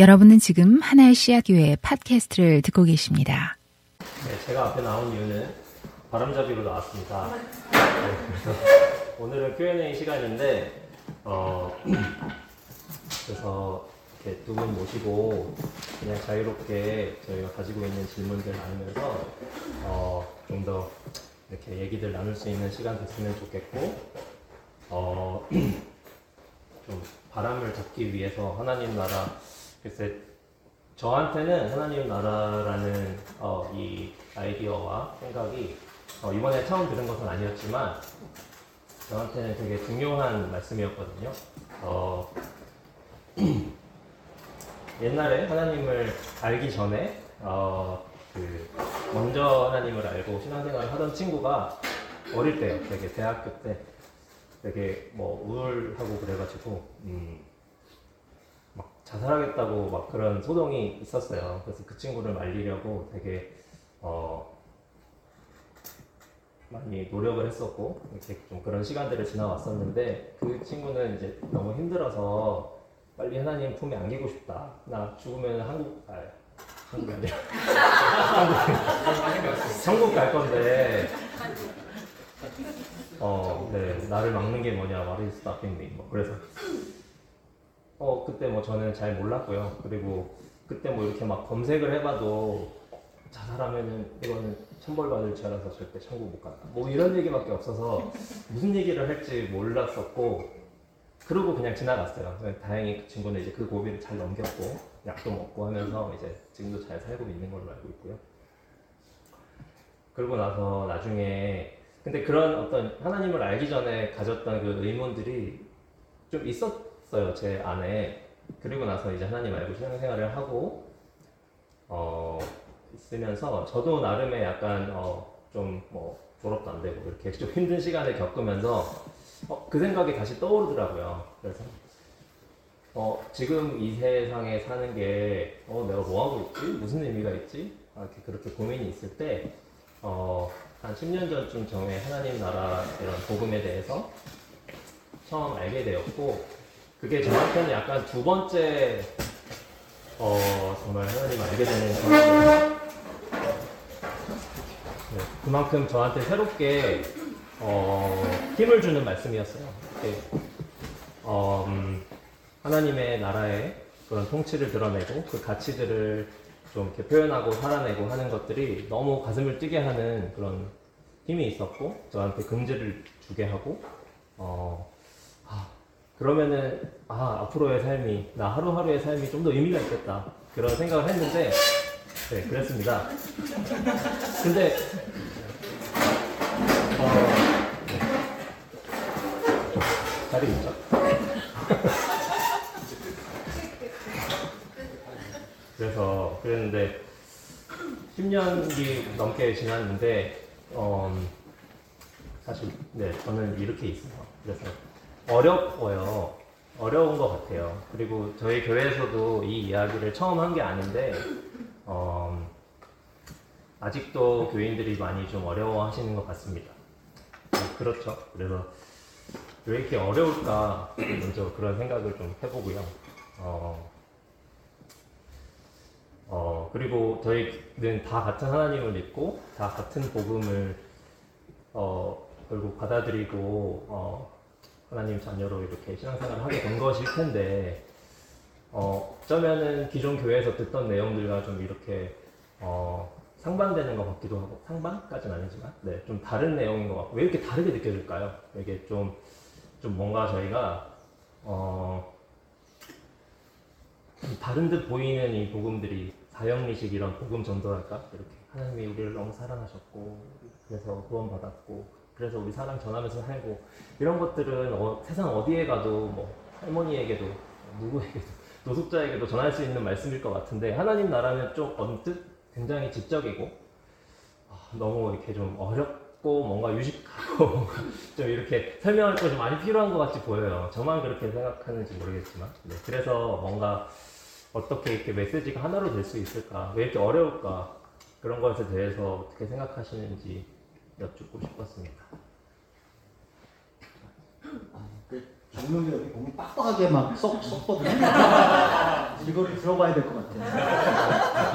여러분은 지금 하나의 씨앗교회 팟캐스트를 듣고 계십니다. 네, 제가 앞에 나온 이유는 바람잡이로 나왔습니다. 네, 오늘은 Q&A 시간인데, 어, 그래서 이렇게 두 분 모시고 그냥 자유롭게 저희가 가지고 있는 질문들 나누면서 어, 좀 더 이렇게 얘기들 나눌 수 있는 시간 됐으면 좋겠고, 어, 좀 바람을 잡기 위해서 하나님 나라 글쎄 저한테는 하나님 나라라는 어, 이 아이디어와 생각이 어, 이번에 처음 들은 것은 아니었지만 저한테는 되게 중요한 말씀이었거든요. 어, 옛날에 하나님을 알기 전에 어, 그 먼저 하나님을 알고 신앙생활을 하던 친구가 어릴 때요, 되게 대학교 때 되게 뭐 우울하고 그래가지고 음, 막 자살하겠다고 막 그런 소동이 있었어요. 그래서 그 친구를 말리려고 되게 어 많이 노력을 했었고 이렇게 좀 그런 시간들을 지나왔었는데 그 친구는 이제 너무 힘들어서 빨리 하나님 품에 안기고 싶다. 나 죽으면 한국 아 한국이 아니라 한국 한국 갈 건데 어, 네, 나를 막는 게 뭐냐, is stopping me? 뭐 그래서 어 그때 뭐 저는 잘 몰랐고요. 그리고 그때 뭐 이렇게 막 검색을 해봐도 자살하면은 이거는 천벌 받을 죄라서 절대 천국 못 간다. 뭐 이런 얘기밖에 없어서 무슨 얘기를 할지 몰랐었고 그러고 그냥 지나갔어요. 다행히 그 친구는 이제 그 고비를 잘 넘겼고 약도 먹고 하면서 이제 지금도 잘 살고 있는 걸로 알고 있고요. 그러고 나서 나중에 근데 그런 어떤 하나님을 알기 전에 가졌던 그 의문들이 좀 있었 어요 제 안에. 그리고 나서 이제 하나님 알고 신앙생활을 하고 어 있으면서 저도 나름의 약간 어 좀 뭐 졸업도 안 되고 이렇게 좀 힘든 시간을 겪으면서 어, 그 생각이 다시 떠오르더라고요. 그래서 어 지금 이 세상에 사는 게 어 내가 뭐 하고 있지? 무슨 의미가 있지? 아, 이렇게 그렇게 고민이 있을 때 어 한 10년 전쯤 정에 하나님 나라 이런 복음에 대해서 처음 알게 되었고 그게 저한테는 약간 두 번째 어 정말 하나님 알게 되는 경험이에요. 네, 그만큼 저한테 새롭게 어, 힘을 주는 말씀이었어요. 네. 어, 음, 하나님의 나라의 그런 통치를 드러내고 그 가치들을 좀 이렇게 표현하고 살아내고 하는 것들이 너무 가슴을 뛰게 하는 그런 힘이 있었고 저한테 긍지를 주게 하고 어, 아, 그러면은 아 앞으로의 삶이 나 하루하루의 삶이 좀 더 의미가 있겠다 그런 생각을 했는데 네 그랬습니다. 근데 어, 네. 자리 있죠? 그래서 그랬는데 10년이 넘게 지났는데 어, 사실 네 저는 이렇게 있어요. 그래서 어려워요. 어려운 것 같아요. 그리고 저희 교회에서도 이 이야기를 처음 한 게 아닌데 어, 아직도 교인들이 많이 좀 어려워하시는 것 같습니다. 네, 그렇죠. 그래서 왜 이렇게 어려울까 먼저 그런 생각을 좀 해보고요. 어, 어, 그리고 저희는 다 같은 하나님을 믿고 다 같은 복음을 어, 결국 받아들이고 어, 하나님 자녀로 이렇게 신앙생활을 하게 된 것일 텐데 어, 어쩌면은 기존 교회에서 듣던 내용들과 좀 이렇게 어, 상반되는 것 같기도 하고 상반까지는 아니지만 네, 좀 다른 내용인 것 같고 왜 이렇게 다르게 느껴질까요? 이게 좀, 좀 뭔가 저희가 어, 다른 듯 보이는 이 복음들이 사형리식 이런 복음 전도랄까 이렇게 하나님이 우리를 너무 사랑하셨고 그래서 구원받았고 그래서 우리 사랑 전하면서 살고 이런 것들은 어, 세상 어디에 가도 뭐 할머니에게도 누구에게도 노숙자에게도 전할 수 있는 말씀일 것 같은데 하나님 나라는 좀 언뜻 굉장히 지적이고 아, 너무 이렇게 좀 어렵고 뭔가 유식하고 좀 이렇게 설명할 거 좀 많이 필요한 것 같이 보여요. 저만 그렇게 생각하는지 모르겠지만 네, 그래서 뭔가 어떻게 이렇게 메시지가 하나로 될 수 있을까? 왜 이렇게 어려울까? 그런 것에 대해서 어떻게 생각하시는지 여쭙고 싶었습니다. 아, 그 정명재 여기 보면 빡빡하게 막 썩, 썩거든요. 이거를 들어봐야 될 것 같아요.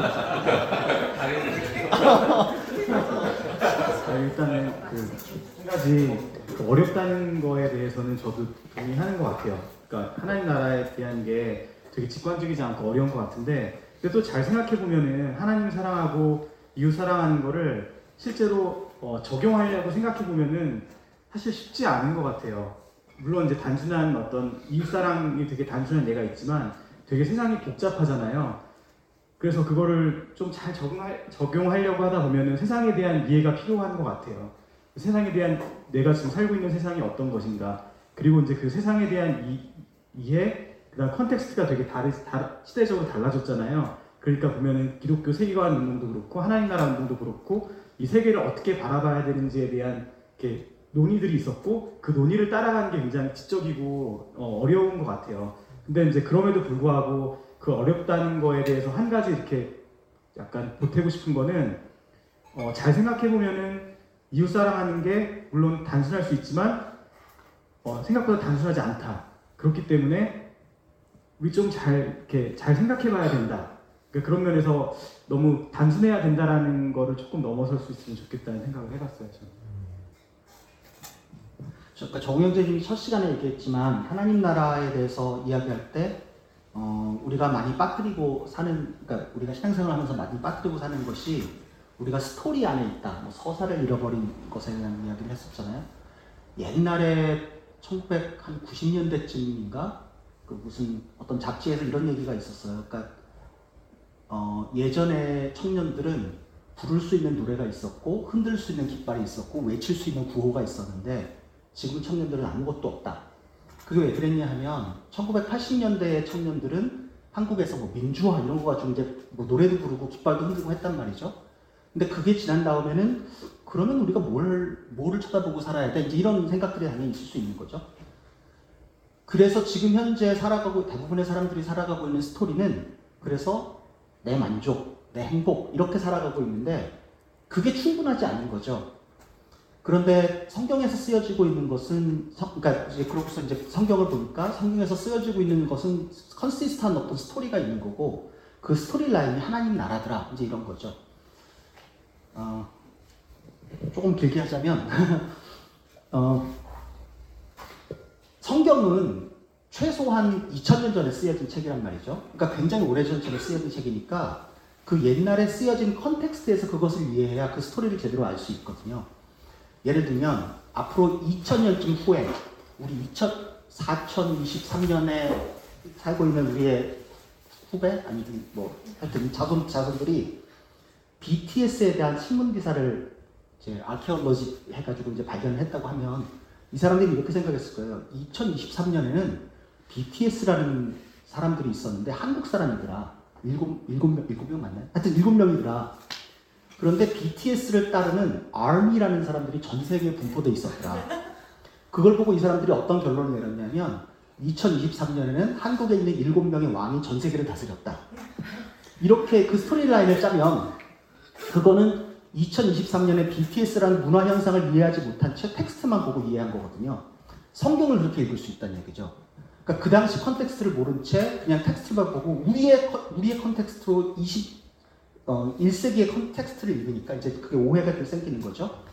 아, 일단은 그한 가지 그 어렵다는 거에 대해서는 저도 동의하는 것 같아요. 그러니까 하나님 나라에 대한 게 되게 직관적이지 않고 어려운 것 같은데 근데 또 잘 생각해 보면은 하나님 사랑하고 이웃 사랑하는 거를 실제로 어, 적용하려고 생각해 보면은 사실 쉽지 않은 것 같아요. 물론 이제 단순한 어떤 이웃 사랑이 되게 단순한 예가 있지만 되게 세상이 복잡하잖아요. 그래서 그거를 좀 잘 적용하려고 하다 보면은 세상에 대한 이해가 필요한 것 같아요. 세상에 대한 내가 지금 살고 있는 세상이 어떤 것인가 그리고 이제 그 세상에 대한 이, 이해 그다음 context가 되게 다르, 다, 시대적으로 달라졌잖아요. 그러니까 보면은 기독교 세계관 운동도 그렇고 하나님 나라 운동도 그렇고 이 세계를 어떻게 바라봐야 되는지에 대한 이렇게 논의들이 있었고 그 논의를 따라가는 게 굉장히 지적이고 어, 려운것 같아요. 근데 이제 그럼에도 불구하고 그 어렵다는 거에 대해서 한 가지 이렇게 약간 보태고 싶은 거는 어, 잘 생각해 보면은 이웃 사랑하는 게 물론 단순할 수 있지만 어, 생각보다 단순하지 않다. 그렇기 때문에 우리 좀 잘 이렇게 잘 생각해 봐야 된다. 그러니까 그런 면에서 너무 단순해야 된다라는 거를 조금 넘어설 수 있으면 좋겠다는 생각을 해봤어요. 저는. 그러니까 정영재님이 첫 시간에 얘기했지만 하나님 나라에 대해서 이야기할 때 어, 우리가 많이 빠뜨리고 사는 그러니까 우리가 신앙생활하면서 많이 빠뜨리고 사는 것이 우리가 스토리 안에 있다. 뭐 서사를 잃어버린 것에 대한 이야기를 했었잖아요. 옛날에 1990년대쯤인가 그 무슨 어떤 잡지에서 이런 얘기가 있었어요. 그러니까 어, 예전에 청년들은 부를 수 있는 노래가 있었고 흔들 수 있는 깃발이 있었고 외칠 수 있는 구호가 있었는데 지금 청년들은 아무것도 없다. 그게 왜 그랬냐 하면 1980년대의 청년들은 한국에서 뭐 민주화 이런 거 가지고 이제 뭐 노래도 부르고 깃발도 흔들고 했단 말이죠. 근데 그게 지난 다음에는 그러면 우리가 뭘, 뭐를 쳐다보고 살아야 돼? 이제 이런 생각들이 당연히 있을 수 있는 거죠. 그래서 지금 현재 살아가고 대부분의 사람들이 살아가고 있는 스토리는 그래서 내 만족, 내 행복 이렇게 살아가고 있는데 그게 충분하지 않은 거죠. 그런데 성경에서 쓰여지고 있는 것은 그러니까 이제 그러고서 이제 성경을 보니까 성경에서 쓰여지고 있는 것은 consistent한 어떤 스토리가 있는 거고 그 스토리 라인이 하나님 나라더라 이제 이런 거죠. 어, 조금 길게 하자면 어, 성경은 최소한 2000년 전에 쓰여진 책이란 말이죠. 그러니까 굉장히 오래전에 쓰여진 책이니까 그 옛날에 쓰여진 컨텍스트에서 그것을 이해해야 그 스토리를 제대로 알 수 있거든요. 예를 들면 앞으로 2000년쯤 후에 우리 2000, 4023년에 살고 있는 우리의 후배 아니 뭐 하여튼 자손 자손들이 BTS에 대한 신문 기사를 이제 아케올로지 해가지고 이제 발견을 했다고 하면 이 사람들이 이렇게 생각했을 거예요. 2023년에는 BTS라는 사람들이 있었는데 한국 사람이더라. 일곱, 일곱 명, 일곱 명 맞나요? 하여튼 일곱 명이더라. 그런데 BTS를 따르는 ARMY라는 사람들이 전 세계에 분포돼 있었더라. 그걸 보고 이 사람들이 어떤 결론을 내렸냐면 2023년에는 한국에 있는 일곱 명의 왕이 전 세계를 다스렸다. 이렇게 그 스토리 라인을 짜면 그거는 2023년에 BTS라는 문화 현상을 이해하지 못한 채 텍스트만 보고 이해한 거거든요. 성경을 그렇게 읽을 수 있다는 얘기죠. 그러니까 그 당시 context를 모른 채 그냥 텍스트만 보고 우리의 우리의 context로 20 어, 1세기의 context를 읽으니까 이제 그게 오해가 생기는 거죠.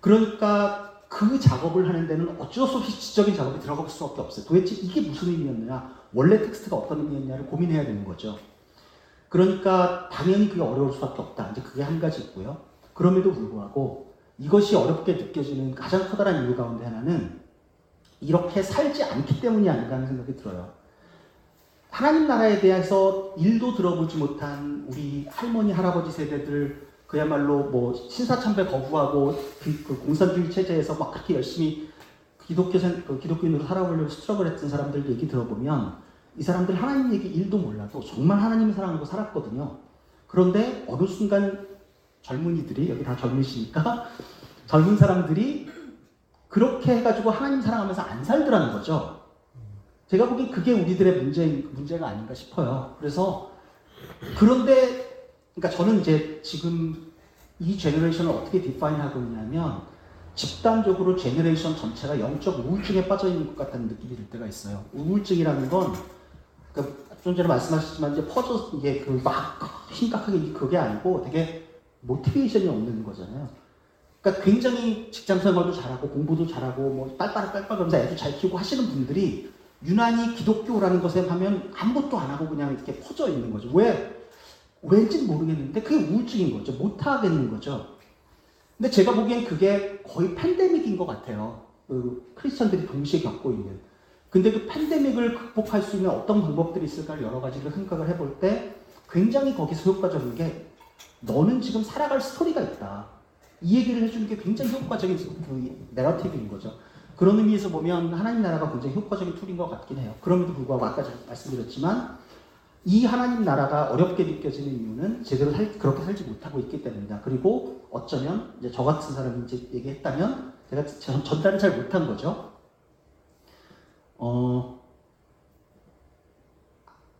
그러니까 그 작업을 하는 데는 어쩔 수 없이 지적인 작업이 들어갈 수밖에 없어요. 도대체 이게 무슨 의미였느냐, 원래 텍스트가 어떤 의미였냐를 고민해야 되는 거죠. 그러니까 당연히 그게 어려울 수밖에 없다. 이제 그게 한 가지 있고요. 그럼에도 불구하고 이것이 어렵게 느껴지는 가장 커다란 이유 가운데 하나는 이렇게 살지 않기 때문이 아닌가 하는 생각이 들어요. 하나님 나라에 대해서 일도 들어보지 못한 우리 할머니, 할아버지 세대들 그야말로 뭐 신사참배 거부하고 그, 그 공산주의 체제에서 막 그렇게 열심히 기독교, 그 기독교인으로 살아보려고 스트럭을 했던 사람들 얘기 들어보면 이 사람들 하나님 얘기 일도 몰라도 정말 하나님을 사랑하고 살았거든요. 그런데 어느 순간 젊은이들이, 여기 다 젊으시니까, 젊은 사람들이 그렇게 해가지고 하나님 사랑하면서 안 살더라는 거죠. 제가 보기엔 그게 우리들의 문제, 문제가 아닌가 싶어요. 그래서, 그런데, 그러니까 저는 이제 지금 이 generation을 어떻게 define 하고 있냐면, 집단적으로 generation 전체가 영적 우울증에 빠져 있는 것 같다는 느낌이 들 때가 있어요. 우울증이라는 건 그러니까 좀 전에 말씀하셨지만 이제 퍼져 이게 그 막 심각하게 그게 아니고 되게 모티베이션이 없는 거잖아요. 그러니까 굉장히 직장 생활도 잘하고 공부도 잘하고 뭐 빨빨 빨빨 그러면서 애도 잘 키우고 하시는 분들이 유난히 기독교라는 것에 하면 아무것도 안 하고 그냥 이렇게 퍼져 있는 거죠. 왜? 왠지 모르겠는데 그게 우울증인 거죠. 못 하겠는 거죠. 근데 제가 보기엔 그게 거의 팬데믹인 것 같아요. 그 크리스천들이 동시에 겪고 있는. 근데 그 팬데믹을 극복할 수 있는 어떤 방법들이 있을까 여러 가지를 생각을 해볼 때 굉장히 거기서 효과적인 게 너는 지금 살아갈 스토리가 있다. 이 얘기를 해주는 게 굉장히 효과적인 그 내러티브인 거죠. 그런 의미에서 보면 하나님 나라가 굉장히 효과적인 툴인 것 같긴 해요. 그럼에도 불구하고 아까 말씀드렸지만 이 하나님 나라가 어렵게 느껴지는 이유는 제대로 살, 그렇게 살지 못하고 있기 때문이다. 그리고 어쩌면 이제 저 같은 사람이 이제 얘기했다면 제가 전, 전달을 잘 못한 거죠. 어,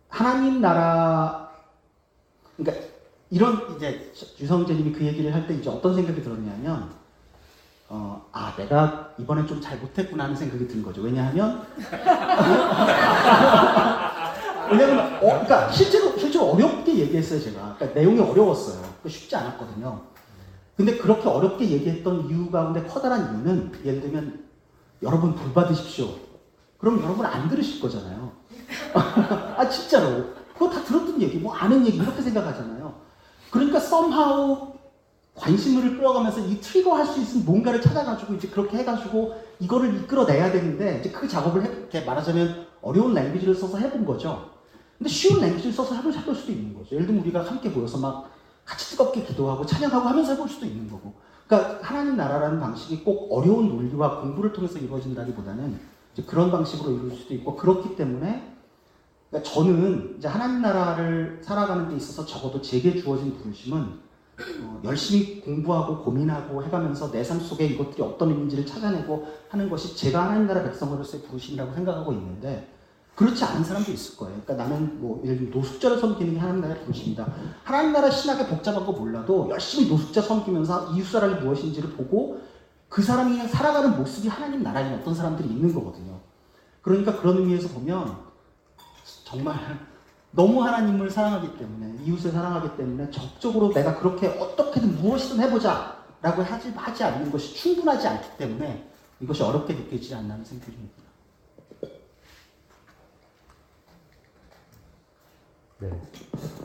하나님 나라, 그러니까 이런 이제 유성재님이 그 얘기를 할 때 이제 어떤 생각이 들었냐면, 어, 아, 내가 이번에 좀잘 못했구나 하는 생각이 든 거죠. 왜냐하면, 왜냐면, 어, 그러니까 실제로, 실제로 어렵게 얘기했어요, 제가. 그러니까 내용이 어려웠어요. 쉽지 않았거든요. 근데 그렇게 어렵게 얘기했던 이유 가운데 커다란 이유는, 예를 들면, 여러분 불 받으십시오. 그럼 여러분 안 들으실 거잖아요. 아, 진짜로. 그거 다 들었던 얘기, 뭐 아는 얘기, 이렇게 생각하잖아요. 그러니까 somehow 관심을 끌어가면서 이 트리거 할 수 있는 뭔가를 찾아가지고 이제 그렇게 해가지고 이거를 이끌어내야 되는데 이제 그 작업을 해, 이렇게 말하자면 어려운 랭귀지를 써서 해본 거죠. 근데 쉬운 랭귀지를 써서 해볼, 수도 있는 거죠. 예를 들면 우리가 함께 모여서 막 같이 뜨겁게 기도하고 찬양하고 하면서 해볼 수도 있는 거고. 그러니까 하나님 나라라는 방식이 꼭 어려운 논리와 공부를 통해서 이루어진다기보다는 그런 방식으로 이루어질 수도 있고 그렇기 때문에 그러니까 저는 이제 하나님 나라를 살아가는 데 있어서 적어도 제게 주어진 부르심은 어, 열심히 공부하고 고민하고 해가면서 내 삶 속에 이것들이 어떤 의미인지를 찾아내고 하는 것이 제가 하나님 나라 백성으로서의 부르심이라고 생각하고 있는데 그렇지 않은 사람도 있을 거예요. 그러니까 나는 뭐 예를 들면 노숙자를 섬기는 게 하나님 나라의 부르심이다. 하나님 나라 신학의 복잡한 거 몰라도 열심히 노숙자 섬기면서 이웃 사람이 무엇인지를 보고 그 사람이 살아가는 모습이 하나님 나라에 어떤 사람들이 있는 거거든요. 그러니까 그런 의미에서 보면 정말 너무 하나님을 사랑하기 때문에 이웃을 사랑하기 때문에 적극적으로 내가 그렇게 어떻게든 무엇이든 해보자 라고 하지, 하지 않는 것이 충분하지 않기 때문에 이것이 어렵게 느껴지지 않나는 생각이 듭니다. 네,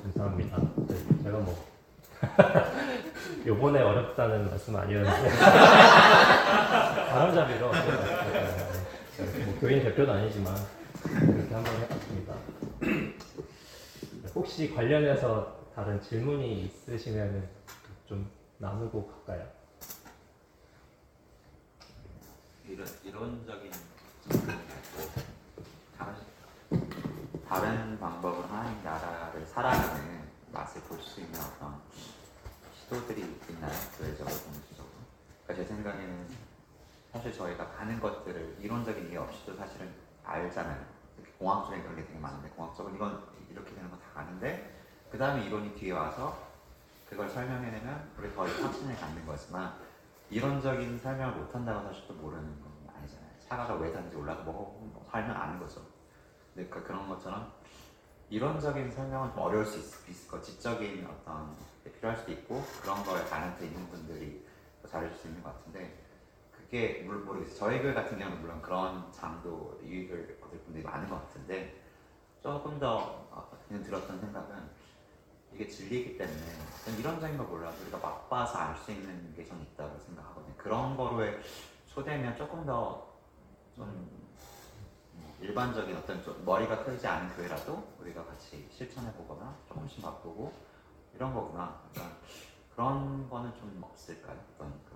감사합니다. 네, 제가 뭐 요번에 어렵다는 말씀 아니었는데 바람잡이로 네, 뭐 교인 대표도 아니지만 그렇게 한번 해봤습니다. 혹시 관련해서 다른 질문이 있으시면 좀 나누고 갈까요? 이런 이론적인 다른 다른 방법으로 하나님 나라를 살아가는 맛을 볼 수 있는 어떤 시도들이 있나요? 교회적으로 공식적으로? 그러니까 제 생각에는 사실 저희가 가는 것들을 이론적인 이해 없이도 사실은 알잖아요. 공학적인 그런 게 되게 많은데 공학적으로 이건 이렇게 되는 거 다 아는데 그 다음에 이론이 뒤에 와서 그걸 설명해내면 우리 더 확신을 갖는 거지만 이론적인 설명을 못한다고 사실 또 모르는 건 아니잖아요. 차가가 왜 단지 뭐, 뭐 살면 아는 거죠. 근데 그, 그런 것처럼 이론적인 설명은 좀 어려울 수 있, 있을 거 지적인 어떤 게 필요할 수도 있고 그런 거에 가능성 있는 분들이 더 잘해줄 수 있는 것 같은데 그게 물론 모르겠어요. 저희 교회 같은 경우는 물론 그런 장도 유익을 얻을 분들이 많은 것 같은데 조금 더 그냥 들었던 생각은 이게 진리이기 때문에 이런적인 걸 몰라도 우리가 맛봐서 알 수 있는 게전 있다고 생각하거든요. 그런 거로에 초대면 조금 더좀 일반적인 어떤 좀 머리가 크지 않은 교회라도 우리가 같이 실천해 보거나 조금씩 맛보고 이런 거구나. 그러니까 그런 거는 좀 없을까요? 어떤 그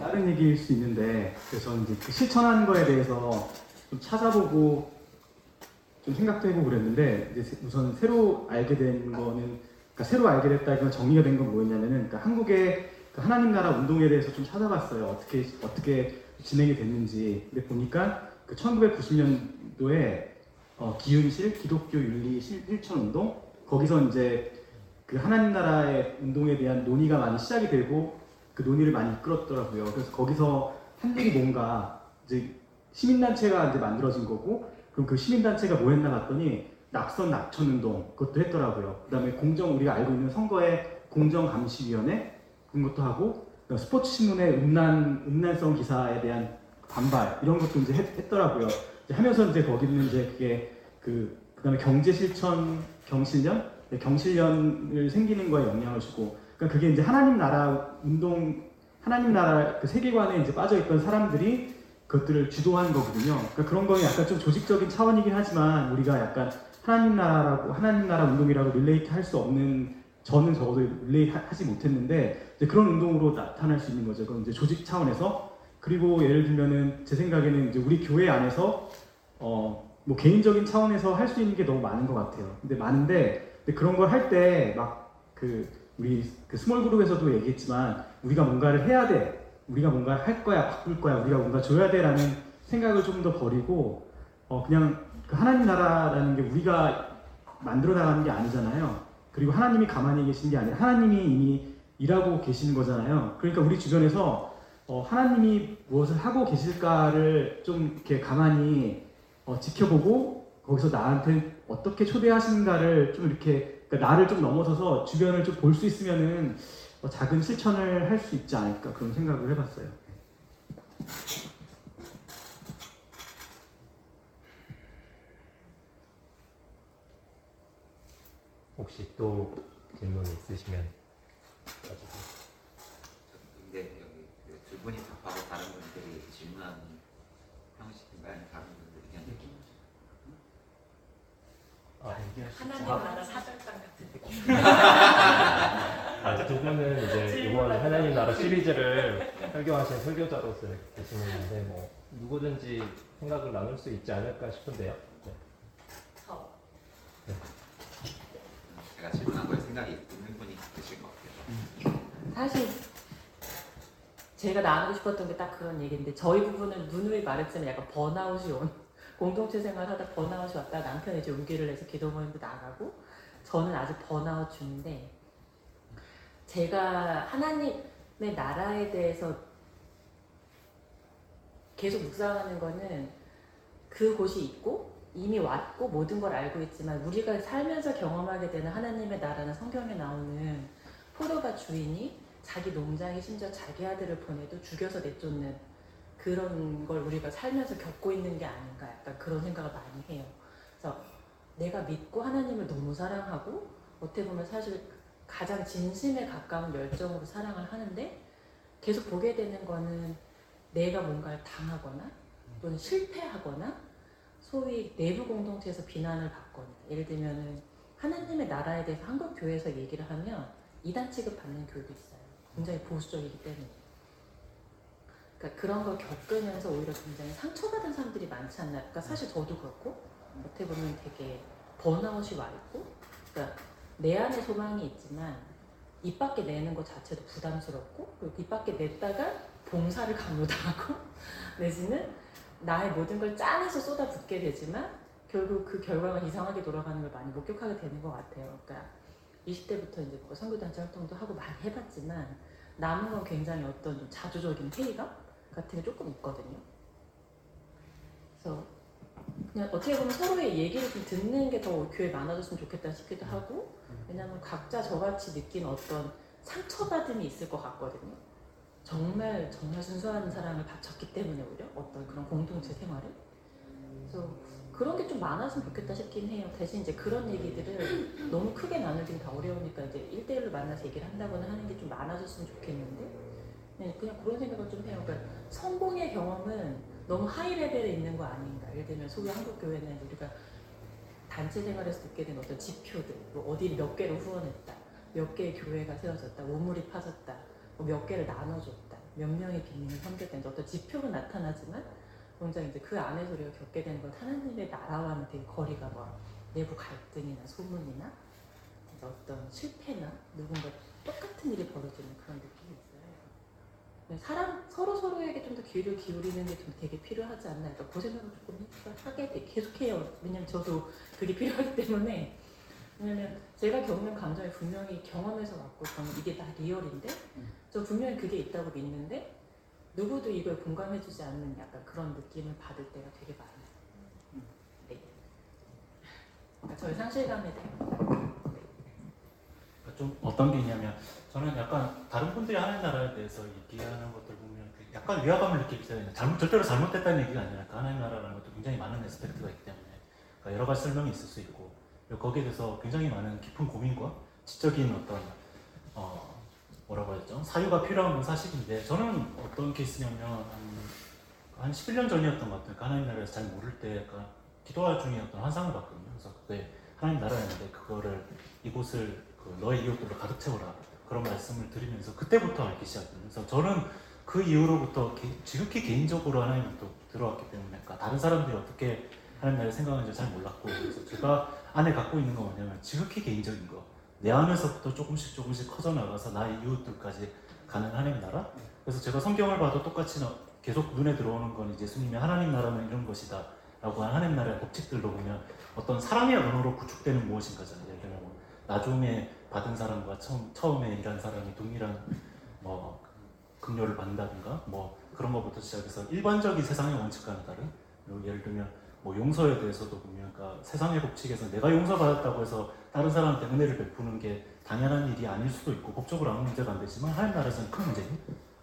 다른 얘기일 수 있는데 그래서 이제 그 실천하는 거에 대해서 좀 찾아보고 좀 생각도 해보고 그랬는데 이제 우선 새로 알게 된 거는 그러니까 새로 알게 됐다기보다 정리가 된 건 뭐였냐면은 그러니까 한국의 그 하나님 나라 운동에 대해서 좀 찾아봤어요. 어떻게 어떻게 진행이 됐는지. 근데 보니까 그 1990년도에 어, 기윤실 기독교 윤리 실천 운동 거기서 이제 그 하나님 나라의 운동에 대한 논의가 많이 시작이 되고 그 논의를 많이 이끌었더라고요. 그래서 거기서 한 일이 뭔가 이제 시민단체가 이제 만들어진 거고 그럼 그 시민단체가 뭐 했나 봤더니 낙선 낙천 운동 그것도 했더라고요. 그다음에 공정 우리가 알고 있는 선거의 공정 감시위원회 그런 것도 하고 스포츠 신문의 음란 음란성 기사에 대한 반발 이런 것도 이제 했, 더라고요 하면서 이제 거기는 이제 그게 그 그다음에 경제 실천 경실련 네, 경실련을 생기는 거에 영향을 주고 그러니까 그게 이제 하나님 나라 운동 하나님 나라 그 세계관에 이제 빠져 있던 사람들이 그것들을 주도한 거거든요. 그러니까 그런 거는 약간 좀 조직적인 차원이긴 하지만 우리가 약간 하나님 나라라고 하나님 나라 운동이라고 relate 할 수 없는 저는 적어도 relate 하지 못했는데 그런 운동으로 나타날 수 있는 거죠. 그건 이제 조직 차원에서 그리고 예를 들면은 제 생각에는 이제 우리 교회 안에서 어 뭐 개인적인 차원에서 할 수 있는 게 너무 많은 것 같아요. 근데 많은데 근데 그런 걸 할 때 막 그 우리 그 small group에서도 얘기했지만 우리가 뭔가를 해야 돼. 우리가 뭔가 할 거야, 바꿀 거야, 우리가 뭔가 줘야 돼라는 생각을 좀 더 버리고 어 그냥 그 하나님 나라라는 게 우리가 만들어 나가는 게 아니잖아요. 그리고 하나님이 가만히 계신 게 아니라 하나님이 이미 일하고 계시는 거잖아요. 그러니까 우리 주변에서 어, 하나님이 무엇을 하고 계실까를 좀 이렇게 가만히 어, 지켜보고 거기서 나한테 어떻게 초대하시는가를 좀 이렇게 그러니까 나를 좀 넘어서서 주변을 좀 볼 수 있으면은 어, 작은 실천을 할 수 있지 않을까 그런 생각을 해봤어요. 혹시 또 질문 있으시면. 근데 여기 그두 분이 답하고 다른 분들이 질문하는 형식인가요? 다른 분들이 그냥 느낌? 아, 하나님 나라 사절단 같은 느낌. 아, 두 분은 이제 이번 하나님 나라 시리즈를 설교하신 설교자로서 계시는데 뭐 누구든지 생각을 나눌 수 있지 않을까 싶은데요. 네. 저 제가 질문한 거에 생각이 있는 분이 계실 것 같아요. 사실 제가 나누고 싶었던 게 딱 그런 얘기인데 저희 부부는 누누이 말했지만 약간 번아웃이 온 공동체 생활하다 번아웃이 왔다 남편이 이제 용기를 내서 기도 모임도 나가고 저는 아직 번아웃 중인데 제가 하나님의 나라에 대해서 계속 묵상하는 거는 그곳이 있고 이미 왔고 모든 걸 알고 있지만 우리가 살면서 경험하게 되는 하나님의 나라는 성경에 나오는 포도밭 주인이 자기 농장에 심지어 자기 아들을 보내도 죽여서 내쫓는 그런 걸 우리가 살면서 겪고 있는 게 아닌가 약간 그런 생각을 많이 해요. 그래서 내가 믿고 하나님을 너무 사랑하고 어떻게 보면 사실 가장 진심에 가까운 열정으로 사랑을 하는데 계속 보게 되는 거는 내가 뭔가를 당하거나 또는 실패하거나 소위 내부 공동체에서 비난을 받거나 예를 들면은 하나님의 나라에 대해서 한국 교회에서 얘기를 하면 이단 취급 받는 교육이 있어요. 굉장히 보수적이기 때문에. 그러니까 그런 걸 겪으면서 오히려 굉장히 상처받은 사람들이 많지 않나. 그러니까 사실 저도 그렇고 어떻게 보면 되게 번아웃이 와 있고, 그러니까 내 안에 소망이 있지만 입 밖에 내는 것 자체도 부담스럽고, 그리고 입 밖에 냈다가 봉사를 강요당하고, 내지는 나의 모든 걸 짜내서 쏟아붓게 되지만 결국 그 결과가 이상하게 돌아가는 걸 많이 목격하게 되는 것 같아요. 그러니까 20대부터 이제 뭐 선교단체 활동도 하고 많이 해봤지만 남은 건 굉장히 어떤 좀 자주적인 회의감 같은 게 조금 있거든요. 그래서 그냥 어떻게 보면 서로의 얘기를 좀 듣는 게 더 교회 많아졌으면 좋겠다 싶기도 하고 왜냐하면 각자 저같이 느낀 어떤 상처받음이 있을 것 같거든요. 정말 정말 순수한 사랑을 바쳤기 때문에 오히려 어떤 그런 공동체 생활을 그래서 그런 게 좀 많았으면 좋겠다 싶긴 해요. 대신 이제 그런 얘기들을 너무 크게 나누긴 다 어려우니까 이제 1대1로 만나서 얘기를 한다거나 하는 게 좀 많아졌으면 좋겠는데 네, 그냥 그런 생각을 좀 해요. 그러니까 성공의 경험은 너무 high level에 있는 거 아닌가. 예를 들면 소위 한국 교회는 우리가 단체 생활에서 듣게 된 어떤 지표들, 뭐 어디를 몇 개로 후원했다, 몇 개의 교회가 세워졌다, 우물이 파졌다, 뭐몇 개를 나눠줬다, 몇 명의 빈민이 섬겼다, 어떤 지표로 나타나지만 굉장히 이제 그 안에서 우리가 겪게 되는 건 하나님의 나라와는 되게 거리가 멀어. 내부 갈등이나 소문이나 이제 어떤 실패나 누군가 똑같은 일이 벌어지는 그런. 근데 사람 서로 서로에게 좀 더 귀를 기울이는 게 좀 되게 필요하지 않나. 그러니까 그 생각을 조금 하게 돼, 계속해요. 왜냐면 저도 그게 필요하기 때문에 왜냐면 제가 겪는 감정이 분명히 경험에서 왔고 저는 이게 다 리얼인데 저 분명히 그게 있다고 믿는데 누구도 이걸 공감해주지 않는 약간 그런 느낌을 받을 때가 되게 많아요. 네. 그러니까 저의 상실감에 대한 좀 어떤 게 있냐면 저는 약간 다른 분들이 하는 나라에 대해서 얘기하는 것들 보면 그 약간 위화감을 느끼기 때문에 잘못 절대로 잘못됐다는 얘기가 아니라 그 하나님 나라라는 것도 굉장히 많은 에스펙트가 있기 때문에 그러니까 여러 가지 설명이 있을 수 있고 거기에 대해서 굉장히 많은 깊은 고민과 지적인 어떤 어 뭐라고 했죠? 사유가 필요한 건 사실인데 저는 어떤 케이스냐면 한, 한 11년 전이었던 것 같아요. 그 하나님 나라에서 잘 모를 때그 기도와 어떤 환상을 봤거든요. 그래서 그때 하나님 나라였는데 그거를 이곳을 그 너의 이웃들로 가득 채워라. 그런 말씀을 드리면서 그때부터 알기. 그래서 저는 그 이후로부터 개- 지극히 개인적으로 하나님을 또 들어왔기 때문에 그러니까 다른 사람들이 어떻게 하나님 나라를 생각하는지 잘 몰랐고 그래서 제가 안에 갖고 있는 건 뭐냐면 지극히 개인적인 거. 내 안에서부터 조금씩 조금씩 커져 나가서 나의 이웃들까지 가는 하나님 나라? 그래서 제가 성경을 봐도 똑같이 나- 계속 눈에 들어오는 건 이제 예수님의 하나님 나라는 이런 것이다 라고 한 하나님 나라의 법칙들로 보면 어떤 사랑의 언어로 구축되는 무엇인가잖아요 나중에 받은 사람과 처음, 처음에 일한 사람이 동일한 뭐 급료를 받는다든가 뭐 그런 것부터 시작해서 일반적인 세상의 원칙과는 다른 예를 들면 뭐 용서에 대해서도 보면 그러니까 세상의 법칙에서 내가 용서받았다고 해서 다른 사람한테 은혜를 베푸는 게 당연한 일이 아닐 수도 있고 법적으로 아무 문제가 안 되지만 하나님 나라에서는 큰 문제인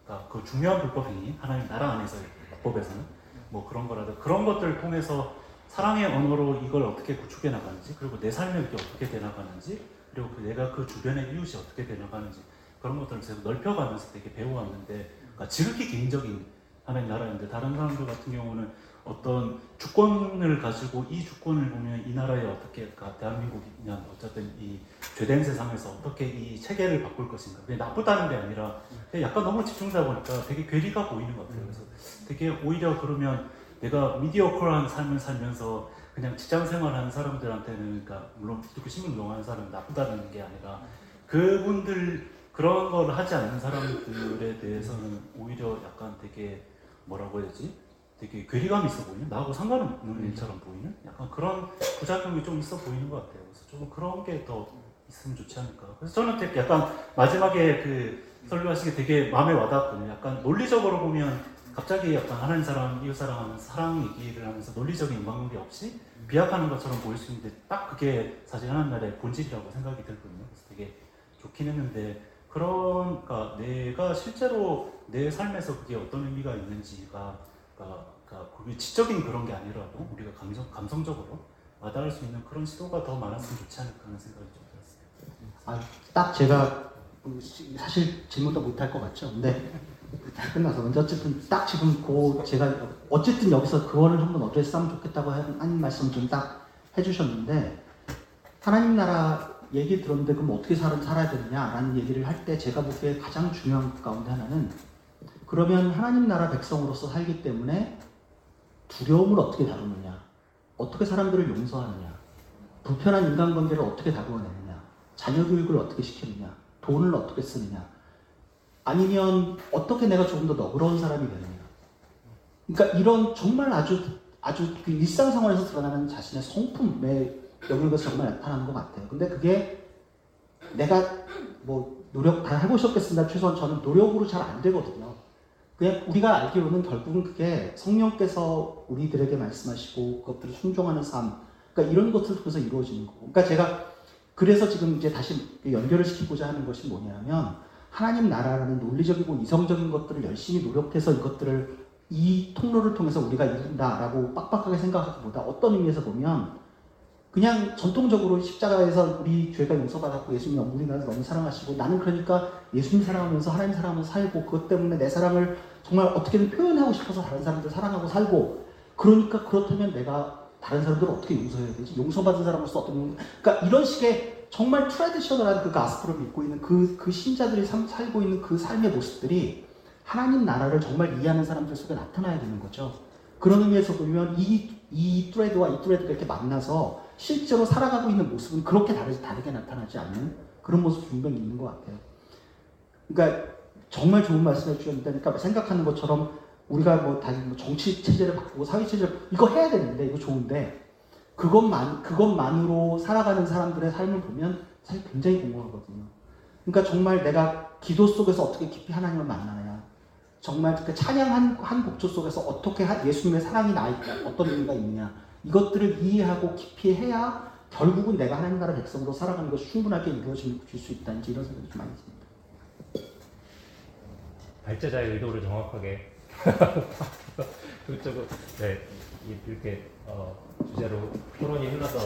그러니까 그 중요한 불법 행위 하나님 나라 안에서의 법에서는 뭐 그런 거라도 그런 것들을 통해서 사랑의 언어로 이걸 어떻게 구축해 나가는지 그리고 내 삶에 이게 어떻게 돼 나가는지 그리고 그 내가 그 주변의 이웃이 어떻게 돼 나가는지 그런 것들을 계속 넓혀가면서 되게 배워왔는데 그러니까 지극히 개인적인 하나님 나라인데 다른 사람들 같은 경우는 어떤 주권을 가지고 이 주권을 보면 이 나라에 어떻게 그러니까 대한민국이냐 어쨌든 이 죄된 세상에서 어떻게 이 체계를 바꿀 것인가. 그게 나쁘다는 게 아니라 약간 너무 집중하다 보니까 되게 괴리가 보이는 것 같아요. 그래서 되게 오히려 그러면 내가 미디어컬한 삶을 살면서 그냥 직장 생활하는 사람들한테는 그러니까 물론 기독교 신문 운동하는 사람은 나쁘다는 게 아니라 그분들 그런 걸 하지 않는 사람들에 대해서는 오히려 약간 되게 뭐라고 해야 되지? 되게 괴리감이 있어 보이는 나하고 상관없는 일처럼 보이는 약간 그런 부작용이 좀 있어 보이는 것 같아요. 그래서 조금 그런 게 더 있으면 좋지 않을까. 그래서 저는 되게 약간 마지막에 그 설교하시기 되게 마음에 와닿았거든요. 약간 논리적으로 보면 갑자기 약간 하나님 사랑, 이웃 사랑하는 사랑 얘기를 하면서 논리적인 인간관계 없이 비약하는 것처럼 보일 수 있는데 딱 그게 사실 하나님 나라의 본질이라고 생각이 들거든요. 그래서 되게 좋긴 했는데 그러니까 내가 실제로 내 삶에서 그게 어떤 의미가 있는지가 그러니까, 그러니까 지적인 그런 게 아니라도 우리가 감성, 감성적으로 와닿을 수 있는 그런 시도가 더 많았으면 좋지 않을까 하는 생각이 좀 들었어요. 아, 딱 제가 음, 시- 사실 질문도 못할 것 같죠. 근데 다 끝나서 근데 어쨌든 딱 지금 그 제가 어쨌든 여기서 그거를 한번 어드레스하면 좋겠다고 한, 한 말씀 좀 딱 해주셨는데 하나님 나라 얘기 들었는데 그럼 어떻게 살, 살아야 되느냐라는 얘기를 할 때 제가 보기에 가장 중요한 것 가운데 하나는 그러면 하나님 나라 백성으로서 살기 때문에 두려움을 어떻게 다루느냐 어떻게 사람들을 용서하느냐 불편한 인간관계를 어떻게 다루어내느냐 자녀 교육을 어떻게 시키느냐, 돈을 어떻게 쓰느냐, 아니면 어떻게 내가 조금 더 너그러운 사람이 되느냐. 그러니까 이런 정말 아주 아주 그 일상생활에서 드러나는 자신의 성품에 영역에서 정말 나타나는 것 같아요. 근데 그게 내가 뭐 노력 다 해보셨겠습니다. 최소한 저는 노력으로 잘 안 되거든요. 그냥 우리가 알기로는 결국은 그게 성령께서 우리들에게 말씀하시고 그것들을 순종하는 삶, 그러니까 이런 것들 통해서 이루어지는 거고. 그러니까 제가 그래서 지금 이제 다시 연결을 시키고자 하는 것이 뭐냐면 하나님 나라라는 논리적이고 이성적인 것들을 열심히 노력해서 이것들을 이 통로를 통해서 우리가 이룬다라고 빡빡하게 생각하기보다 어떤 의미에서 보면 그냥 전통적으로 십자가에서 우리 죄가 용서받았고 예수님이 우리나라를 너무 사랑하시고 나는 그러니까 예수님 사랑하면서 하나님 사랑하면서 살고 그것 때문에 내 사랑을 정말 어떻게든 표현하고 싶어서 다른 사람들 사랑하고 살고 그러니까 그렇다면 내가 다른 사람들을 어떻게 용서해야 되지? 용서받은 사람으로서 어떤 용... 그러니까 이런 식의 정말 트레디셔널한 그 가스프를 믿고 있는 그, 그 신자들이 삶, 살고 있는 그 삶의 모습들이 하나님 나라를 정말 이해하는 사람들 속에 나타나야 되는 거죠. 그런 의미에서 보면 이, 이 트레드와 이 트레드가 이렇게 만나서 실제로 살아가고 있는 모습은 그렇게 다르, 다르게 나타나지 않는 그런 모습이 분명히 있는 것 같아요. 그러니까 정말 좋은 말씀 해주셨는데, 그러니까 생각하는 것처럼 우리가 뭐 다시 뭐 정치 체제를 바꾸고 사회 체제를 이거 해야 되는데 이거 좋은데 그것만 그것만으로 살아가는 사람들의 삶을 보면 사실 굉장히 공허하거든요. 그러니까 정말 내가 기도 속에서 어떻게 깊이 하나님을 만나냐, 정말 그 찬양 한, 한 곡조 속에서 어떻게 하- 예수님의 사랑이 나 어떤 의미가 있느냐 이것들을 이해하고 깊이 해야 결국은 내가 하나님 나라 백성으로 살아가는 것이 충분하게 이루어질 수 있다 이런 생각이 좀 많이 듭니다. 발제자의 의도를 정확하게 그쪽으로 네 이- 이렇게 어, 주제로 토론이 흘러서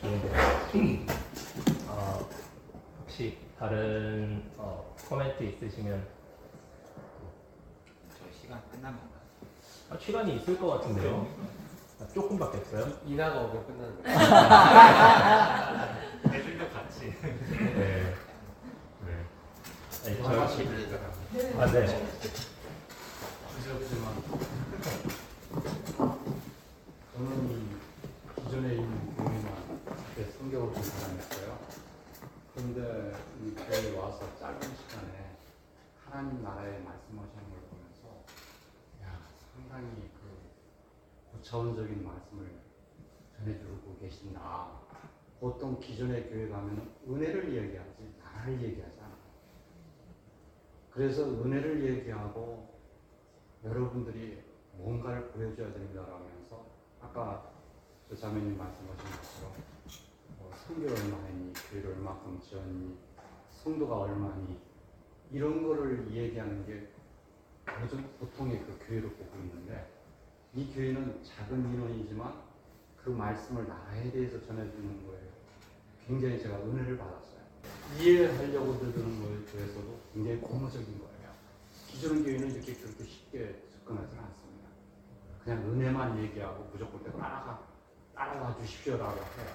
좋은데 어, 혹시 다른 어, 코멘트 있으시면 저희 시간 끝난 건가요? 아, 시간이 있을 것 같은데요. 아, 조금밖에 없어요. 이나가 오면 끝나는 거예요. 애들도 같이. 네. 네. 아니, 저 하나씩 아 네. 부지없지만 저는 이 기존에 있는 교회만 이렇게 성경을 좀 사랑했어요. 그런데 이 교회에 와서 짧은 시간에 하나님 나라의 말씀하시는 걸 보면서 야 상당히 그 고차원적인 말씀을 전해주고 계신다. 보통 기존의 교회 가면 은혜를 나라를 얘기하지 않아. 그래서 은혜를 얘기하고 여러분들이 뭔가를 보여줘야 됩니다라고 하면서 아까 저 자매님 말씀하신 것처럼 뭐 성교를 얼마 했니, 교회를 얼마큼 지었니, 성도가 얼마니 이런 거를 얘기하는 게 요즘 보통의 그 교회로 보고 있는데 이 교회는 작은 인원이지만 그 말씀을 나라에 대해서 전해주는 거예요. 굉장히 제가 은혜를 받았어요. 이해하려고 들는 거에 대해서도 굉장히 고무적인 거예요. 기존 교회는 이렇게 그렇게 쉽게 접근하지는 않습니다. 그냥 은혜만 얘기하고 무조건 따라가 따라와 주십시오라고 해요.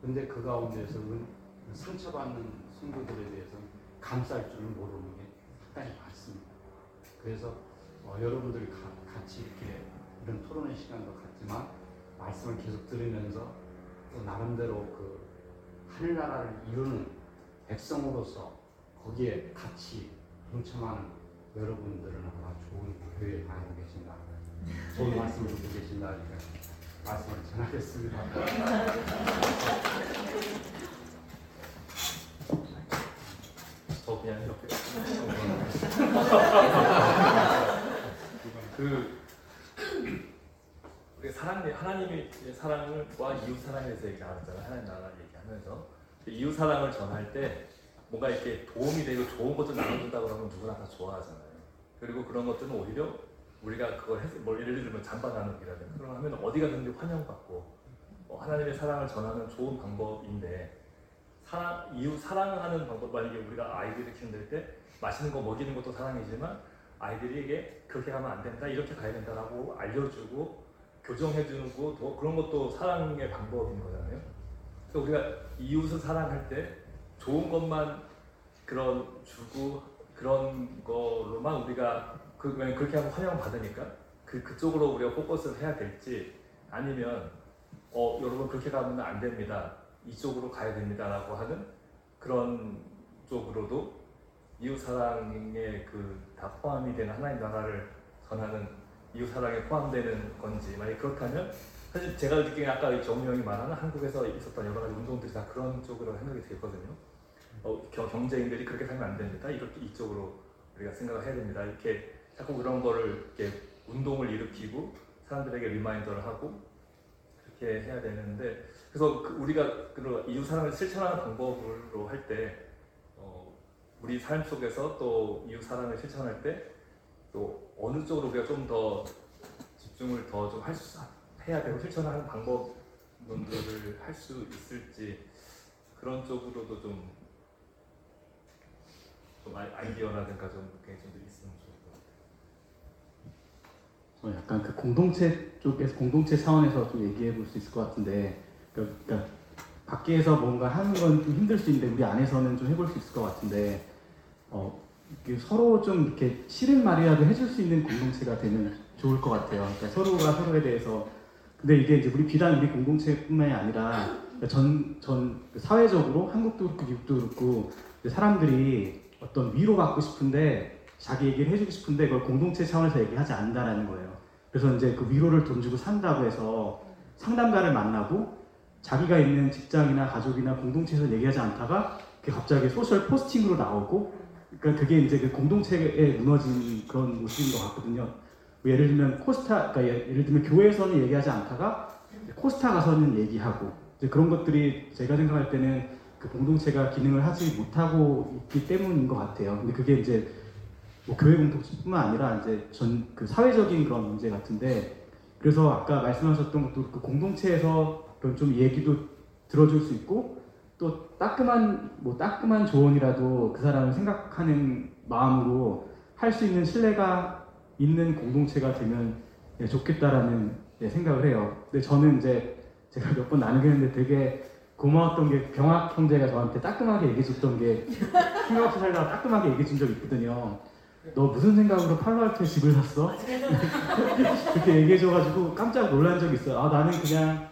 근데 그 가운데서 은, 상처받는 성도들에 대해서 감쌀 줄을 모르는 게 상당히 많습니다. 그래서 어, 여러분들이 가- 같이 이렇게 이런 토론의 시간도 갖지만 말씀을 계속 들으면서 또 나름대로 그 하늘나라를 이루는 백성으로서 거기에 같이 동참하는 여러분들은 아마 좋은 교회에 다니고 계신다. 좋은 말씀을 듣고 계신다. 하니까 말씀을 전하겠습니다. 저 그냥 이렇게 그 우리 사랑 하나님의 사랑과 이웃 사랑에 대해서 얘기 나왔잖아요 하나님 나라 얘기하면서 이웃 사랑을 전할 때 뭔가 이렇게 도움이 되고 좋은 것도 나눠준다 그러면 누구나 다 좋아하잖아요 그리고 그런 것들은 오히려 우리가 그걸 해서 뭐 예를 들면 잔반 나누기라든가 그런 거 하면 어디 가든지 환영받고 어, 하나님의 사랑을 전하는 좋은 방법인데 사랑, 이웃 사랑하는 방법 만약에 우리가 아이들을 키운들 때 맛있는 거 먹이는 것도 사랑이지만 아이들에게 그렇게 하면 안 된다 이렇게 가야 된다라고 알려주고 교정해주고 또 그런 것도 사랑의 방법인 거잖아요. 그래서 우리가 이웃을 사랑할 때 좋은 것만 그런 주고 그런 거로만 우리가 그 그렇게 하면 환영 받으니까 그 그쪽으로 우리가 포커스를 해야 될지 아니면 어 여러분 그렇게 가면 안 됩니다. 이쪽으로 가야 됩니다라고 하는 그런 쪽으로도 이웃 사랑에 그 다 포함이 되는 하나님 나라를 전하는 이웃 사랑에 포함되는 건지 만약 그렇다면 사실 제가 느끼기에 아까 이 정우 형이 말하는 한국에서 있었던 여러 가지 운동들이 다 그런 쪽으로 생각이 들거든요. 어, 경- 경제인들이 그렇게 살면 안 됩니다. 이렇게 이쪽으로 우리가 생각을 해야 됩니다. 이렇게 자꾸 그런 거를 이렇게 운동을 일으키고 사람들에게 reminder를 하고 그렇게 해야 되는데 그래서 그 우리가 그 이웃 사랑을 실천하는 방법으로 할때 어, 우리 삶 속에서 또 이웃 사랑을 실천할 때 또 어느 쪽으로 우리가 좀 더 집중을 더 좀 할 수 해야 되고 실천하는 방법론들을 할수 있을지 그런 쪽으로도 좀, 좀 아이- 아이디어라든가 좀 그게 좀 있으면 좋을 것 같아요. 저 약간 그 공동체 쪽에서 공동체 차원에서 좀 얘기해 볼 수 있을 것 같은데 그러니까, 그러니까 밖에서 뭔가 하는 건 좀 힘들 수 있는데 우리 안에서는 좀 해볼 수 있을 것 같은데 어, 서로 좀 이렇게 싫은 말이라도 해줄 수 있는 공동체가 되면 좋을 것 같아요. 그러니까 서로가 서로에 대해서 근데 이게 이제 우리 비단 우리 공동체뿐만이 아니라 전, 전 사회적으로 한국도 그렇고 미국도 그렇고 사람들이 어떤 위로 받고 싶은데 자기 얘기를 해주고 싶은데 그걸 공동체 차원에서 얘기하지 않는다라는 거예요. 그래서 이제 그 위로를 돈 주고 산다고 해서 상담가를 만나고 자기가 있는 직장이나 가족이나 공동체에서 얘기하지 않다가 그게 갑자기 소셜 포스팅으로 나오고 그러니까 그게 이제 그 공동체에 무너진 그런 모습인 것 같거든요. 뭐 예를 들면 코스타, 그러니까 예- 예를 들면 교회에서는 얘기하지 않다가 코스타 가서는 얘기하고 그런 것들이 제가 생각할 때는 그 공동체가 기능을 하지 못하고 있기 때문인 것 같아요. 근데 그게 이제 뭐 교회 공동체뿐만 아니라 이제 전 그 사회적인 그런 문제 같은데 그래서 아까 말씀하셨던 것도 그 공동체에서 그런 좀 얘기도 들어줄 수 있고 또 따끔한 뭐 따끔한 조언이라도 그 사람을 생각하는 마음으로 할 수 있는 신뢰가 있는 공동체가 되면 예, 좋겠다라는 예, 생각을 해요. 근데 저는 이제 제가 몇 번 나누겠는데 되게 고마웠던 게 병학 형제가 저한테 따끔하게 얘기해줬던 게 생각 없이 살다가 따끔하게 얘기해준 적이 있거든요. 너 무슨 생각으로 팔로알토에 집을 샀어? 그렇게 얘기해줘가지고 깜짝 놀란 적이 있어요. 아 나는 그냥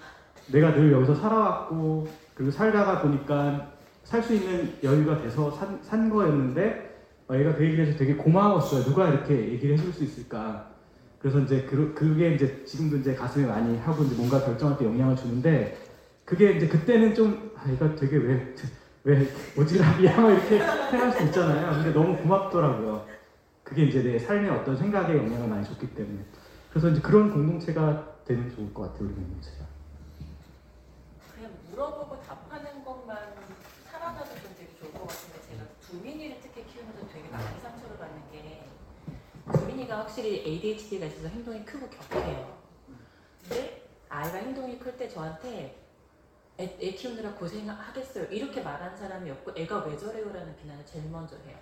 내가 늘 여기서 살아왔고 그리고 살다가 보니까 살 수 있는 여유가 돼서 산, 산 거였는데 어, 얘가 그 얘기를 해서 되게 고마웠어요. 누가 이렇게 얘기를 해줄 수 있을까? 그래서 이제 그, 그게 이제 지금도 이제 가슴에 많이 하고 이제 뭔가 결정할 때 영향을 주는데 그게 이제 그때는 좀 아, 얘가 되게 왜, 왜 오지랖이야? 막 이렇게 생각할 수 있잖아요. 근데 너무 고맙더라고요. 그게 이제 내 삶의 어떤 생각에 영향을 많이 줬기 때문에. 그래서 이제 그런 공동체가 되면 좋을 것 같아요, 우리 공동체가. 그냥 물어보고 답하는 것만 살아가도 좀 되게 좋을 것 같은데 제가 두민이를 특히 키우면서 되게 많이 상처를 받는 게 두민이가 확실히 ADHD가 있어서 행동이 크고 격해요. 근데 아이가 행동이 클 때 저한테 애, 애 키우느라 고생하겠어요 이렇게 말하는 사람이 없고 애가 왜 저래요 라는 비난을 제일 먼저 해요.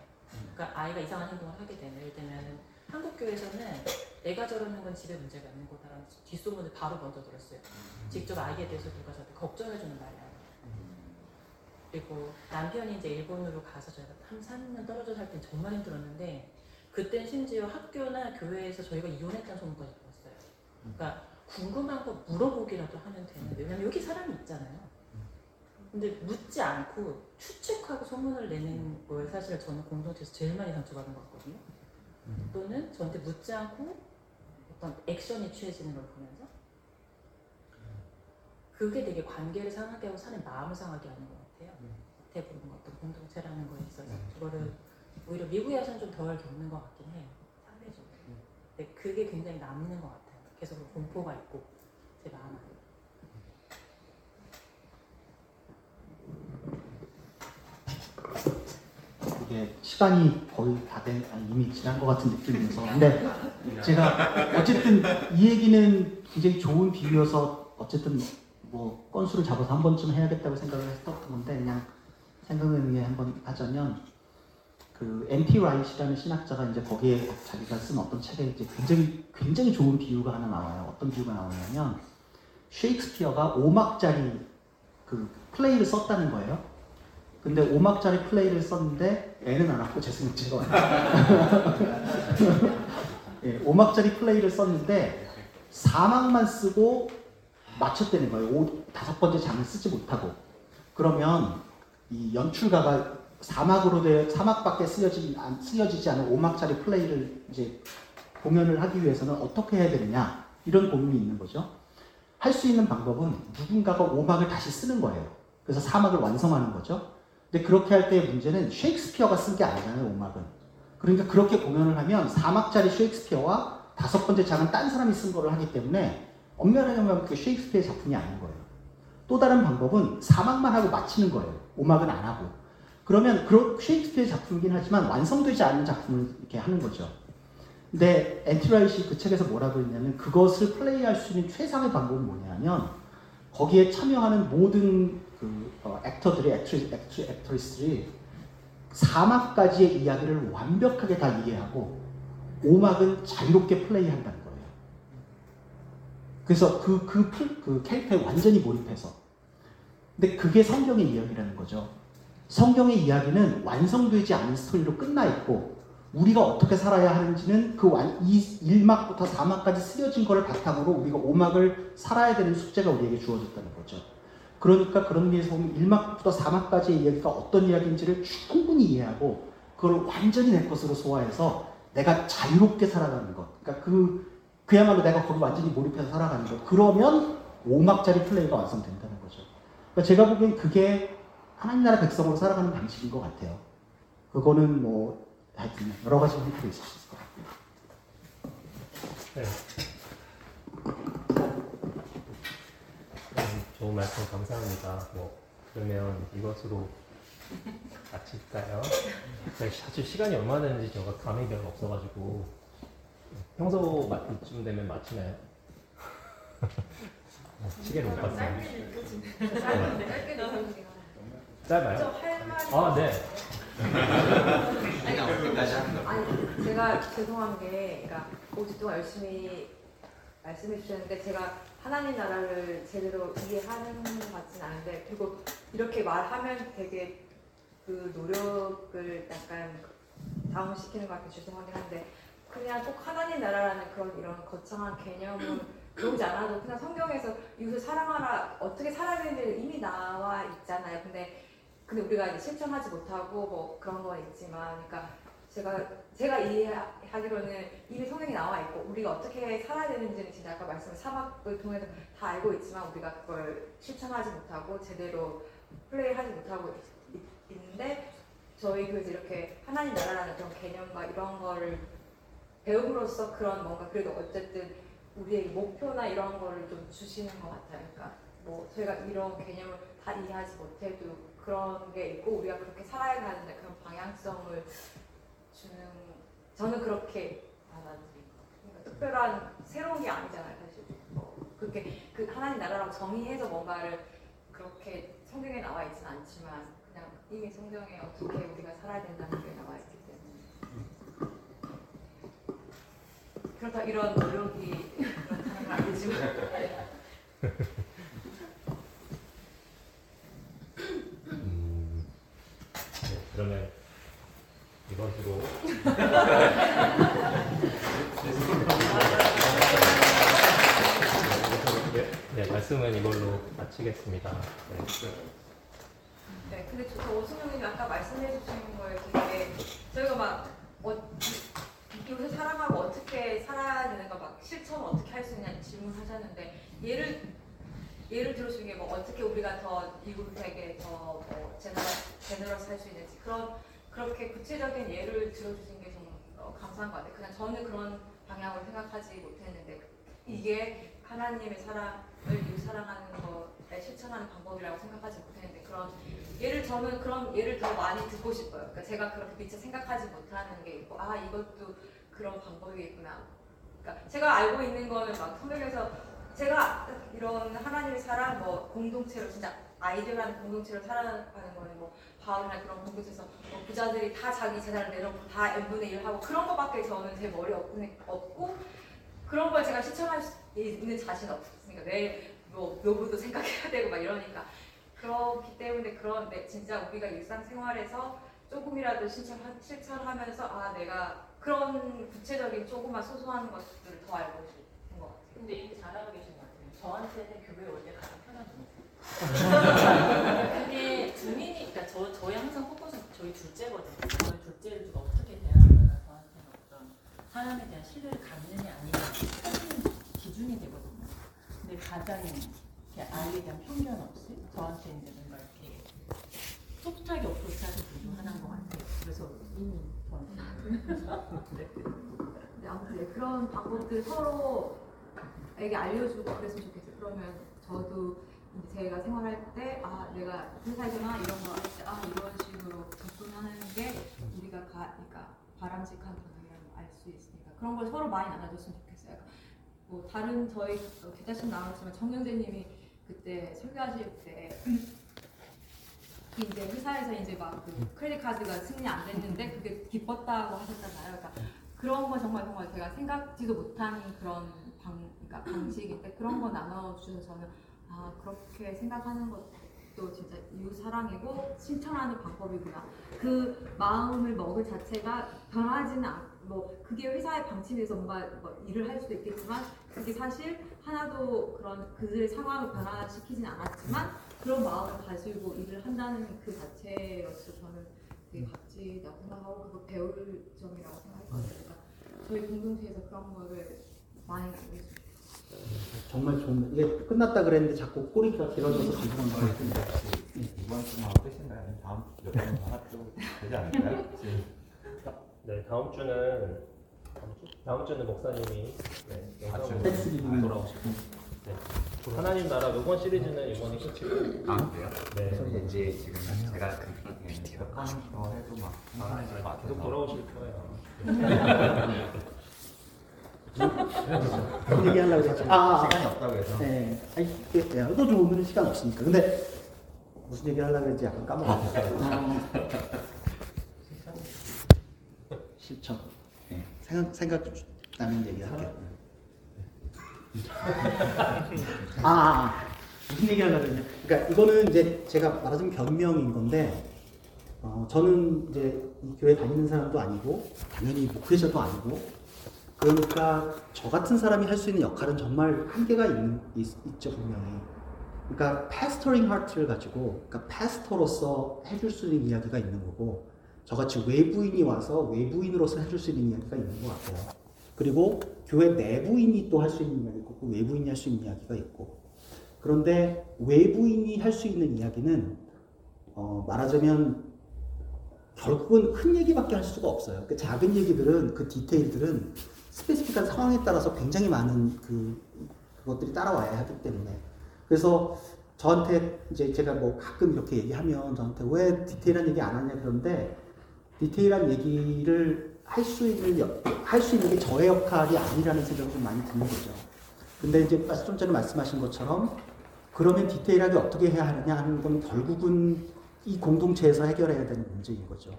그러니까 아이가 이상한 행동을 하게 되면 예를 들면 한국 교회에서는 애가 저러는 건 집에 문제가 있는 거다라는 뒷소문을 바로 먼저 들었어요. 직접 아이에 대해서 누가 저한테 걱정해주는 말이 아니에요. 그리고 남편이 이제 일본으로 가서 저희가 한 3년 떨어져 살땐 정말 힘들었는데 그땐 심지어 학교나 교회에서 저희가 이혼했다는 소문까지 들었어요. 그러니까 궁금한 거 물어보기라도 하면 되는데 왜냐면 여기 사람이 있잖아요. 근데 묻지 않고 추측하고 소문을 내는 거에 사실 저는 공동체에서 제일 많이 상처받은 것 같거든요. 또는 저한테 묻지 않고 어떤 액션이 취해지는 걸 보면서 그게 되게 관계를 상하게 하고 사는 마음을 상하게 하는 것 같아요. 대부분 어떤 공동체라는 거에 있어서 그거를 오히려 미국에 와서는 좀 덜 겪는 것 같긴 해요. 상대적으로. 근데 그게 굉장히 남는 것 같아요. 계속 공포가 있고 제 마음 안에. 이게 시간이 거의 다 된, 아니, 이미 지난 것 같은 느낌이어서. 근데 제가 어쨌든 이 얘기는 굉장히 좋은 비유여서 어쨌든 뭐 건수를 잡아서 한 번쯤 해야겠다고 생각을 했었던 건데 그냥 생각을 위해 한번 하자면 그 M.T. 라이시라는 신학자가 이제 거기에 자기가 쓴 어떤 책에 이제 굉장히 굉장히 좋은 비유가 하나 나와요. 어떤 비유가 나오냐면 셰익스피어가 5막짜리 그 플레이를 썼다는 거예요. 근데 5막짜리 플레이를 썼는데 애는 안 왔고 재승은 제가 예, 5막짜리 플레이를 썼는데 4막만 쓰고 맞췄다는 거예요. 오, 다섯 번째 장을 쓰지 못하고. 그러면 이 연출가가 4막으로 돼 4막밖에 쓰여지, 안, 쓰여지지 않은 5막짜리 플레이를 이제 공연을 하기 위해서는 어떻게 해야 되느냐 이런 고민이 있는 거죠. 할 수 있는 방법은 누군가가 5막을 다시 쓰는 거예요. 그래서 4막을 완성하는 거죠. 근데 그렇게 할 때의 문제는 셰익스피어가 쓴 게 아니잖아요, 5막은. 그러니까 그렇게 공연을 하면 4막짜리 셰익스피어와 다섯 번째 장은 딴 사람이 쓴 거를 하기 때문에 엄밀하게 말하면 그 셰익스피어의 작품이 아닌 거예요. 또 다른 방법은 4막만 하고 마치는 거예요. 5막은 안 하고. 그러면 그 셰익스피어의 작품이긴 하지만 완성되지 않은 작품을 이렇게 하는 거죠. 근데 N.T. Wright이 그 책에서 뭐라고 했냐면 그것을 플레이할 수 있는 최상의 방법은 뭐냐면 거기에 참여하는 모든 그 어, actor들이 actre-, actre-, actress들이 4막까지의 이야기를 완벽하게 다 이해하고 5막은 자유롭게 플레이한다는 거예요. 그래서 그, 그, 플- 그 캐릭터에 완전히 몰입해서. 근데 그게 성경의 이야기라는 거죠. 성경의 이야기는 완성되지 않은 스토리로 끝나 있고 우리가 어떻게 살아야 하는지는 그 완, 이 1막부터 4막까지 쓰여진 거를 바탕으로 우리가 5막을 살아야 되는 숙제가 우리에게 주어졌다는 거죠. 그러니까 그런 의미에서 보면 1막부터 4막까지의 이야기가 어떤 이야기인지를 충분히 이해하고 그걸 완전히 내 것으로 소화해서 내가 자유롭게 살아가는 것. 그러니까 그 그야말로 내가 거기 완전히 몰입해서 살아가는 거. 그러면 5막짜리 플레이가 완성된다는 거죠. 그러니까 제가 보기엔 그게 하나님 나라 백성으로 살아가는 방식인 것 같아요. 그거는 뭐 하여튼 여러 가지 형태로 있을 수 있을 것 같고요. 네. 음, 좋은 말씀 감사합니다. 뭐 그러면 이것으로 마칠까요? 제가 사실 시간이 얼마나 되는지 제가 감이 별로 없어가지고 평소 마- 이쯤 되면 마치나요? 어, 시계를 못 봤어요. 짧게. 짧아요? 저할 말이 아 네. 하는 거 아니 제가 죄송한 게 그러니까 5주 동안 열심히 말씀해 주셨는데 제가 하나님 나라를 제대로 이해하는 것 같진 않은데 그리고 이렇게 말하면 되게 그 노력을 약간 다운시키는 것 같아 죄송하긴 한데 그냥 꼭 하나님 나라라는 그런 이런 거창한 개념을 배우지 않아도 그냥 성경에서 이웃을 사랑하라 어떻게 살아야 되는지 이미 나와 있잖아요. 근데 근데 우리가 이제 실천하지 못하고 뭐 그런 건 있지만, 그러니까 제가 제가 이해하기로는 이미 성경에 나와 있고 우리가 어떻게 살아야 되는지는 진짜 아까 말씀 사막을 통해서 다 알고 있지만 우리가 그걸 실천하지 못하고 제대로 플레이하지 못하고 있, 있- 있는데 저희 교회에서 이렇게 하나님 나라라는 그런 개념과 이런 거를 배움으로써 그런 뭔가 그래도 어쨌든 우리의 목표나 이런 거를 좀 주시는 것 같아요. 그러니까 뭐 저희가 이런 개념을 다 이해하지 못해도 그런 게 있고 우리가 그렇게 살아야 하는데 그런 방향성을 주는 저는 그렇게 받아들인 것 같아요. 그러니까 특별한 새로운 게 아니잖아요, 사실. 뭐 그렇게 그 하나님 나라라고 정의해서 뭔가를 그렇게 성경에 나와 있진 않지만 그냥 이미 성경에 어떻게 우리가 살아야 된다는 게 나와 있기 때문에 그렇다 이런 노력이 그렇다는 건 아니지만 음, 네, 그러면 이것으로 네, 네, 말씀은 이걸로 마치겠습니다. 네. 네, 근데 저 오승영님이 아까 말씀해 주신 거에 되게 저희가 막 어, 이웃을 사랑하고 어떻게 살아야 되는가 막 실천 어떻게 할 수 있냐 질문하셨는데 예를 예를 들어주신 게뭐 어떻게 우리가 더 이웃에게 더뭐 제너러스 할 수 있는지 그런 그렇게 구체적인 예를 들어주신 게좀 어, 감사한 것 같아요. 그냥 저는 그런 방향으로 생각하지 못했는데 이게 하나님의 사랑을 사랑하는 것에 실천하는 방법이라고 생각하지 못했는데 그런 예를 저는 그런 예를 더 많이 듣고 싶어요. 그러니까 제가 그렇게 미처 생각하지 못하는 게 있고 아 이것도 그런 방법이겠구나. 그러니까 제가 알고 있는 거는 막 성경에서 제가 이런 하나님의 사랑 뭐 공동체로 진짜 아이들하는 공동체로 살아가는 거는 뭐 바울이나 그런 공동체에서 뭐 부자들이 다 자기 재산을 내놓고 다 n분의 1 하고 그런 거밖에 저는 제 머리에 없고, 그런 걸 제가 실천할 수 있는 자신 없으니까 내뭐 노부도 생각해야 되고 막 이러니까 그렇기 때문에 그런 내 진짜 우리가 일상생활에서 조금이라도 실천 실천하면서 아 내가 그런 구체적인 조그만 소소한 것들을 더 알고 같아요. 근데 이미 잘하고 계신 것 같아요. 저한테는 교회 올 때 가장 편한 분이세요. 그게 주민이, 그러니까 저, 저희 항상 포커스는 저희 둘째거든요. 저희 둘째를 누가 어떻게 대하느냐가 저한테는 어떤 사람에 대한 신뢰를 갖느냐 아니냐 하는 기준이 되거든요. 근데 가장 이렇게 아이에 대한 편견 없이 저한테 이제 뭔가 이렇게 소프트하게 어프로치 하는 분이 하나인 것 같아요. 그래서 이미 저한테. 네, 아무튼 네, 그런 방법들 서로 에게 알려주고 그랬으면 좋겠어요. 그러면 저도 제가 생활할 때, 아, 내가 회사에서나 이런 거 할 때, 아, 이런 식으로 접근하는 게 우리가 가, 그러니까 바람직한 방향이라는 걸알수 있으니까 그런 걸 서로 많이 나눠줬으면 좋겠어요. 뭐 다른 저희 어, 기자님 나왔지만 정영재님이 그때 설교하실 때그 이제 회사에서 이제 막 그 크레딧 카드가 승인이 안 됐는데 그게 기뻤다고 하셨잖아요. 그러니까 그런 거 정말 정말 제가 생각지도 못한 그런 방, 그러니까 방식인데 그런 거 나눠주셔서 저는 아 그렇게 생각하는 것도 진짜 이웃 사랑이고 실천하는 방법이구나. 그 마음을 먹을 자체가 변하지는 않, 뭐 그게 회사의 방침에서 뭔가 뭐 일을 할 수도 있겠지만 그게 사실 하나도 그런 그들의 상황을 변화시키진 않았지만 그런 마음을 가지고 일을 한다는 그 자체로서 저는 되게 값지다고 생각하고 그거 배울 점이라고 생각했거든요. 그러니까 저희 공동체에서 그런 거를 많이. 정말 좋은 이게 끝났다 그랬는데 자꾸 꼬리가 길어져서 감사한 것 같은데 이번 주만 끝인가요? 아니면 다음 주 몇번 하도 되지 않을까요? 지금 네, 다음 주는 다음, 주? 다음 주는 목사님이 네, 영상으로 텍스리뷰. 돌아오시고 네. 하나님 나라 요번 시리즈는 이번이 끝이고 아 그래요? 네. 그래서 이제 지금 제가 듣기에는 계속 하는 거 해도 막것 같아서 계속 돌아오실 거예요. 무슨 얘기 하려고 그랬지? 아, 시간이 없다고 해서 네. 아니, 예, 예, 또좀 오늘은 시간 없으니까. 근데 무슨 얘기를 하려고 그랬지 약간 까먹었어요. 실천. 네. 생각, 생각 나는 얘기 할게요. 아, 아, 아. 무슨 얘기 하려고 그랬냐. 그러니까 이거는 이제 제가 말하자면 변명인 건데, 어, 저는 이제 이 교회 다니는 사람도 아니고, 당연히 목회자도 아니고, 그러니까 저 같은 사람이 할 수 있는 역할은 정말 한계가 있는, 있, 있죠, 분명히. 그러니까 패스터링 하트를 가지고, 그러니까 패스터로서 해줄 수 있는 이야기가 있는 거고, 저같이 외부인이 와서 외부인으로서 해줄 수 있는 이야기가 있는 것 같아요. 그리고 교회 내부인이 또 할 수 있는 이야기가 있고, 외부인이 할 수 있는 이야기가 있고. 그런데 외부인이 할 수 있는 이야기는, 어, 말하자면, 결국은 큰 얘기밖에 할 수가 없어요. 그 작은 얘기들은, 그 디테일들은 스페시픽한 상황에 따라서 굉장히 많은 그, 그것들이 따라와야 하기 때문에. 그래서 저한테 이제 제가 뭐 가끔 이렇게 얘기하면 저한테 왜 디테일한 얘기 안 하냐 그런데 디테일한 얘기를 할 수 있는, 할 수 있는 게 저의 역할이 아니라는 생각이 좀 많이 드는 거죠. 근데 이제 좀 전에 말씀하신 것처럼 그러면 디테일하게 어떻게 해야 하느냐 하는 건 결국은 이 공동체에서 해결해야 되는 문제인 거죠.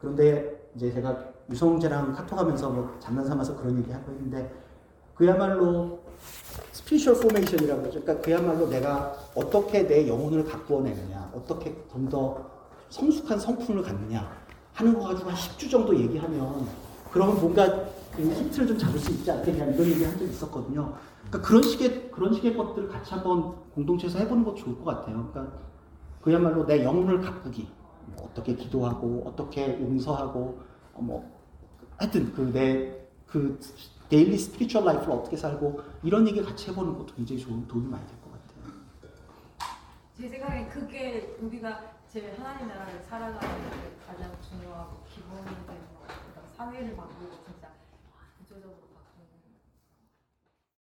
그런데 이제 제가 유성재랑 카톡하면서 뭐 장난 삼아서 그런 얘기 하고 있는데 그야말로 spiritual formation이라고 그러죠. 그러니까 그야말로 내가 어떻게 내 영혼을 가꾸어내느냐, 어떻게 좀 더 성숙한 성품을 갖느냐 하는 거 가지고 한 10주 정도 얘기하면 그러면 뭔가 그 힌트를 좀 잡을 수 있지 않겠냐 이런 얘기 한 적이 있었거든요. 그러니까 그런 식의 그런 식의 것들을 같이 한번 공동체에서 해보는 것도 좋을 것 같아요. 그러니까 그야말로 내 영혼을 가꾸기, 뭐 어떻게 기도하고 어떻게 용서하고 어, 뭐 하여튼 그내그 daily spiritual life를 어떻게 살고 이런 얘기 같이 해보는 것도 굉장히 좋은 도움이 많이 될 것 같아요. 제 생각에 그게 우리가 제일 하나님 나라를 살아가는 데 가장 중요하고 기본이 되는 사회를 구조적으로